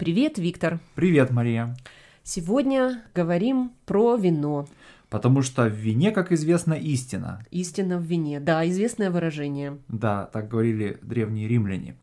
Привет, Виктор. Привет, Мария. Сегодня говорим про вино. Потому что в вине, как известно, истина. Истина в вине, да, известное выражение. Да, так говорили древние римляне.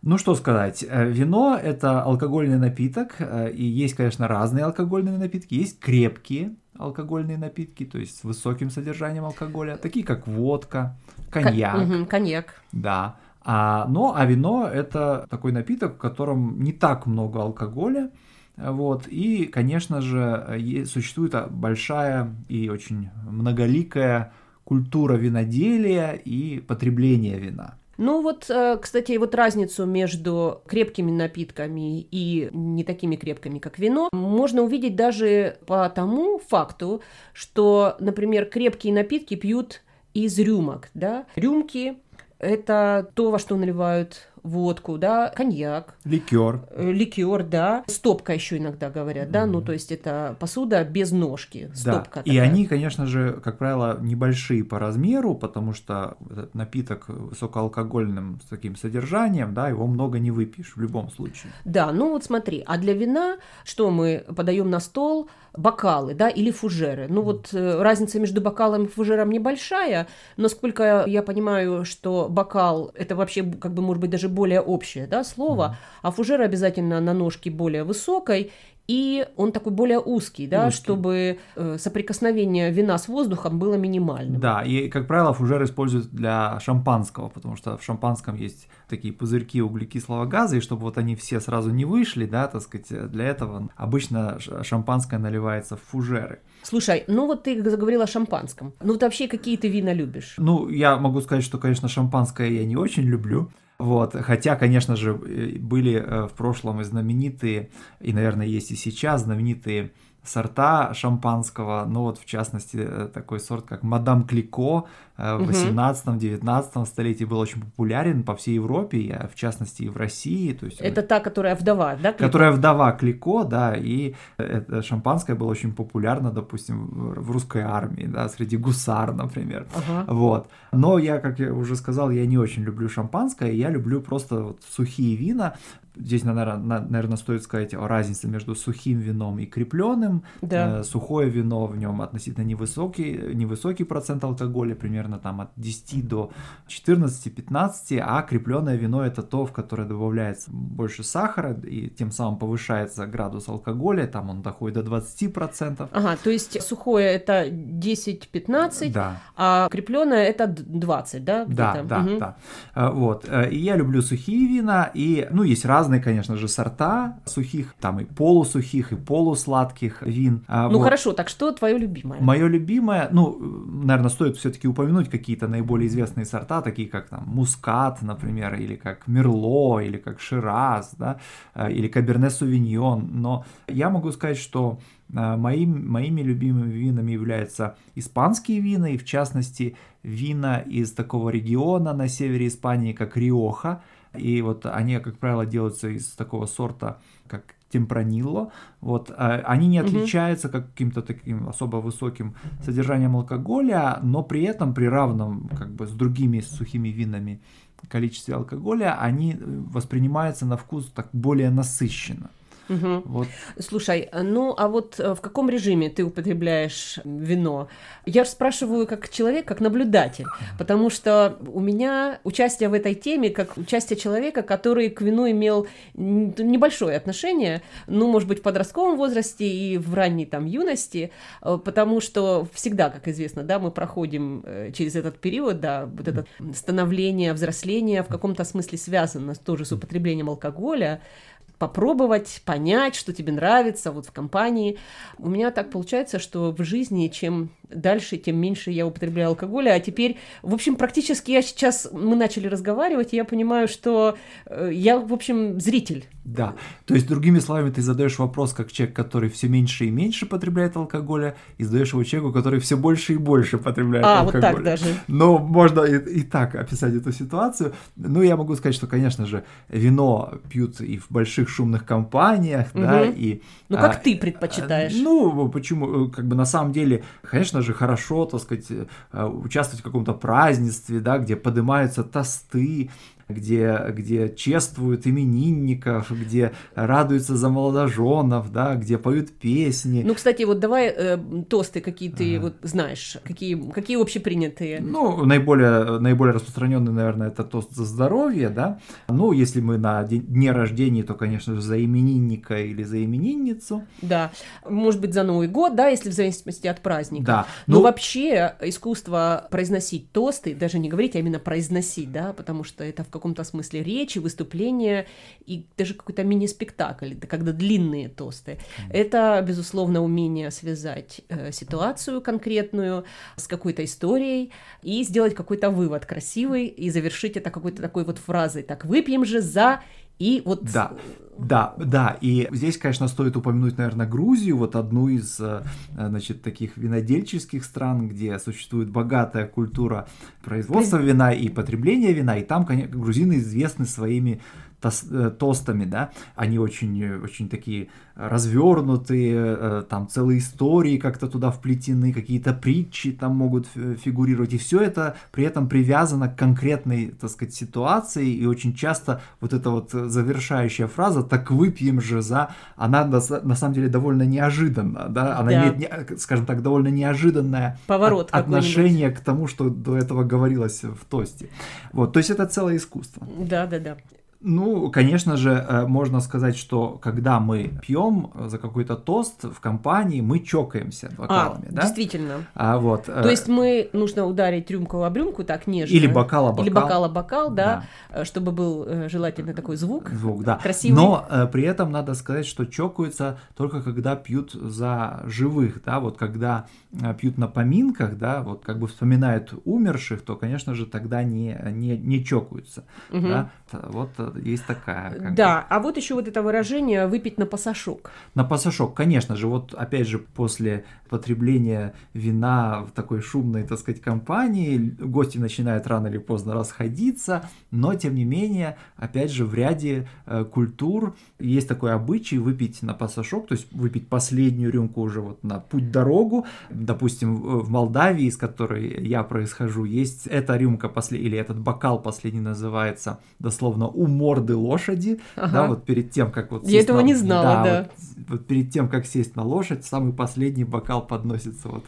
Ну что сказать, э, вино это алкогольный напиток, э, и есть, конечно, разные алкогольные напитки, есть крепкие алкогольные напитки, то есть с высоким содержанием алкоголя, такие как водка, коньяк. Угу, коньяк. Да. А, но, а вино это такой напиток, в котором не так много алкоголя, вот, и, конечно же, существует большая и очень многоликая культура виноделия и потребления вина. Ну вот, э, кстати, вот разницу между крепкими напитками и не такими крепкими, как вино, можно увидеть даже по тому факту, что, например, крепкие напитки пьют из рюмок, да, рюмки это то, во что наливают водку, да, коньяк. Ликер. Э, Ликер, да. Стопка еще иногда говорят, да, mm-hmm. ну то есть это посуда без ножки, стопка. Да. И они, конечно же, как правило, небольшие по размеру, потому что этот напиток высокоалкогольным с таким содержанием, да, его много не выпьешь в любом случае. Да, ну вот смотри, а для вина что мы подаем на стол? бокалы, да, или фужеры. Ну вот э, разница между бокалом и фужером небольшая, но сколько я понимаю, что бокал это вообще как бы может быть даже более общее, да, слово, mm. а фужер обязательно на ножке более высокой, и он такой более узкий, да, узкий. чтобы э, соприкосновение вина с воздухом было минимальным. Да, и, как правило, фужер используют для шампанского, потому что в шампанском есть такие пузырьки углекислого газа, и чтобы вот они все сразу не вышли, да, так сказать, для этого обычно шампанское наливается в фужеры. Слушай, ну вот ты заговорил о шампанском. Ну вот вообще какие ты вина любишь? Ну, я могу сказать, что, конечно, шампанское я не очень люблю. Вот. Хотя, конечно же, э, были э, в прошлом и знаменитые, и, наверное, есть и сейчас знаменитые сорта шампанского, ну вот в частности э, такой сорт, как Мадам Клико, Э, в 18-19 столетии был очень популярен по всей Европе, и, в частности и в России. То есть, это та, которая вдова, да? Клико? Которая вдова Клико, да, и это шампанское было очень популярно, допустим, в русской армии, да, среди гусар, например. Ага. Вот. Но я, как я уже сказал, я не очень люблю шампанское, я люблю просто вот сухие вина. Здесь, наверное, стоит сказать о разнице между сухим вином и крепленным. Да. Э, сухое вино в нем относительно невысокий, невысокий процент алкоголя, примерно там от 10 до 14-15, а крепленное вино это то, в которое добавляется больше сахара и тем самым повышается градус алкоголя, там он доходит до 20%. Ага, то есть сухое это 10-15, да. а крепленное это 20, да? Да, да, угу. да. А, вот. Э, и я люблю сухие вина, и, ну, есть разные, конечно же, сорта сухих, там и полусухих, и полусладких вин. А, ну, вот. хорошо, так что твое любимое? Мое любимое, ну, наверное, стоит все-таки упомянуть упомянуть какие-то наиболее известные сорта, такие как там мускат, например, или как мерло, или как шираз, да, э, или каберне сувиньон. Но я могу сказать, что э, моим, моими любимыми винами являются испанские вина, и в частности вина из такого региона на севере Испании, как Риоха. И вот они, как правило, делаются из такого сорта, как темпранилло, вот, а, они не отличаются как каким-то таким особо высоким содержанием алкоголя, но при этом при равном как бы с другими сухими винами количестве алкоголя они воспринимаются на вкус так более насыщенно. Угу. Вот. Слушай, ну а вот э, в каком режиме ты употребляешь вино? Я же спрашиваю как человек, как наблюдатель, потому что у меня участие в этой теме как участие человека, который к вину имел небольшое отношение, ну, может быть, в подростковом возрасте и в ранней там юности, э, потому что всегда, как известно, да, мы проходим э, через этот период, да, вот это становление, взросление в каком-то смысле связано тоже с употреблением алкоголя, попробовать, понять, что тебе нравится вот в компании. У меня так получается, что в жизни чем дальше, тем меньше я употребляю алкоголя, а теперь, в общем, практически я сейчас, мы начали разговаривать, и я понимаю, что э, я, в общем, зритель. Да, то есть, другими словами, ты задаешь вопрос как человек, который все меньше и меньше потребляет алкоголя, и задаешь его человеку, который все больше и больше потребляет а, алкоголь. А, вот так даже. Но можно и, и так описать эту ситуацию. Ну, я могу сказать, что, конечно же, вино пьют и в больших шумных компаниях, угу. да, и... Ну, как а, ты предпочитаешь? Ну, почему, как бы на самом деле, конечно же, хорошо, так сказать, э, участвовать в каком-то празднестве, да, где поднимаются тосты, где, где чествуют именинников, где радуются за молодоженов, да, где поют песни. Ну, кстати, вот давай э, тосты какие ты ага. вот знаешь, какие, какие общепринятые? Ну, наиболее, наиболее распространенный, наверное, это тост за здоровье, да. Ну, если мы на дне рождения, то, конечно же, за именинника или за именинницу. Да, может быть, за Новый год, да, если в зависимости от праздника. Да. Но ну, вообще искусство произносить тосты, даже не говорить, а именно произносить, да, потому что это в каком-то смысле речи, выступления и даже какой-то мини-спектакль, когда длинные тосты. Это, безусловно, умение связать э, ситуацию конкретную с какой-то историей и сделать какой-то вывод красивый и завершить это какой-то такой вот фразой. Так, выпьем же за и вот... Да, да, да, и здесь, конечно, стоит упомянуть, наверное, Грузию, вот одну из, э, значит, таких винодельческих стран, где существует богатая культура производства вина и потребления вина, и там, конечно, грузины известны своими тостами, да, они очень, очень такие развернутые, э, там целые истории как-то туда вплетены, какие-то притчи там могут фигурировать, и все это при этом привязано к конкретной, так сказать, ситуации, и очень часто вот эта вот завершающая фраза «так выпьем же за», она на, на самом деле довольно неожиданна, да, она да. имеет, скажем так, довольно неожиданное Поворот от, отношение к тому, что до этого говорилось в тосте. Вот, то есть это целое искусство. Да, да, да. Ну, конечно же, э, можно сказать, что когда мы пьем за какой-то тост в компании, мы чокаемся бокалами, а, да? Действительно. А вот. Э, То есть мы нужно ударить рюмку об рюмку так нежно. Или бокал об бокал. Или бокал об бокал, да, да, э, чтобы был желательно такой звук. Звук, да. Красивый. Но при этом надо сказать, что чокаются только когда пьют за живых, да, вот когда пьют на поминках, да, вот как бы вспоминают умерших, то, конечно же, тогда не не не чокаются, угу. да. Вот есть такая. да, бы. а вот еще вот это выражение «выпить на пасашок». На пасашок, конечно же, вот опять же после потребления вина в такой шумной, так сказать, компании, гости начинают рано или поздно расходиться, но тем не менее, опять же, в ряде э, культур есть такой обычай выпить на пасашок, то есть выпить последнюю рюмку уже вот на путь-дорогу. Допустим, в Молдавии, из которой я происхожу, есть эта рюмка после или этот бокал последний называется дословно у морды лошади, ага. да, вот перед тем, как вот... Я этого на... не знала, да. да. Вот, вот перед тем, как сесть на лошадь, самый последний бокал подносится вот.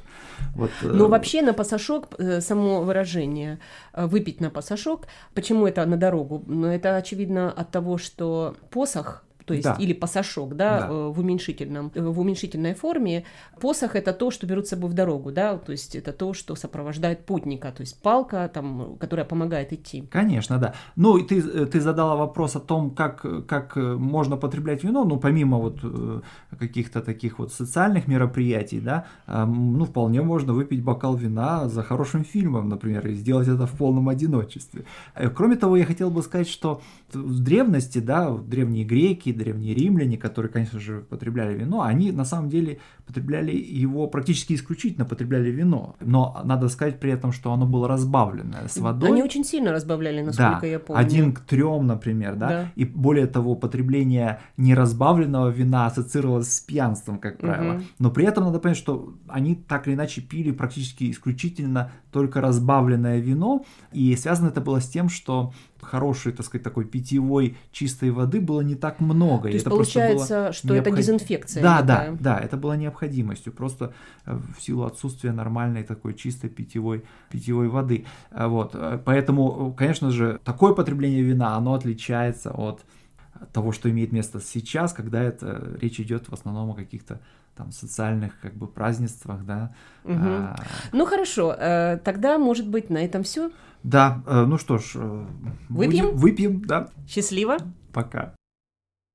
вот ну, э... вообще на пасашок, э, само выражение э, «выпить на пасашок», почему это на дорогу? Ну, это очевидно от того, что посох то есть да. или посошок, да, да. Э, в уменьшительном, э, в уменьшительной форме. Посох это то, что берут с собой в дорогу, да, то есть это то, что сопровождает путника, то есть палка, там, которая помогает идти. Конечно, да. Ну, и ты, э, ты задала вопрос о том, как, как можно потреблять вино, ну, помимо вот каких-то таких вот социальных мероприятий, да, ну, вполне можно выпить бокал вина за хорошим фильмом, например, и сделать это в полном одиночестве. Кроме того, я хотел бы сказать, что в древности, да, древние греки, древние римляне, которые, конечно же, потребляли вино, они на самом деле потребляли его практически исключительно потребляли вино. Но надо сказать при этом, что оно было разбавленное с водой. Они очень сильно разбавляли, насколько да, я помню. Один к трем, например, да? да. И более того, потребление неразбавленного вина ассоциировалось с пьянством, как правило. Угу. Но при этом надо понять, что они так или иначе пили практически исключительно только разбавленное вино. И связано это было с тем, что хорошей, так сказать, такой питьевой чистой воды было не так много. То есть это получается, что необход... это дезинфекция. Да, да, да, это было необходимостью, просто э, в силу отсутствия нормальной такой чистой питьевой, питьевой воды. Э, вот, э, поэтому, конечно же, такое потребление вина, оно отличается от того, что имеет место сейчас, когда это речь идет в основном о каких-то там социальных как бы празднествах, да. Угу. А... Ну хорошо, тогда может быть на этом все. Да, ну что ж, выпьем, будем, выпьем, да. Счастливо. Пока.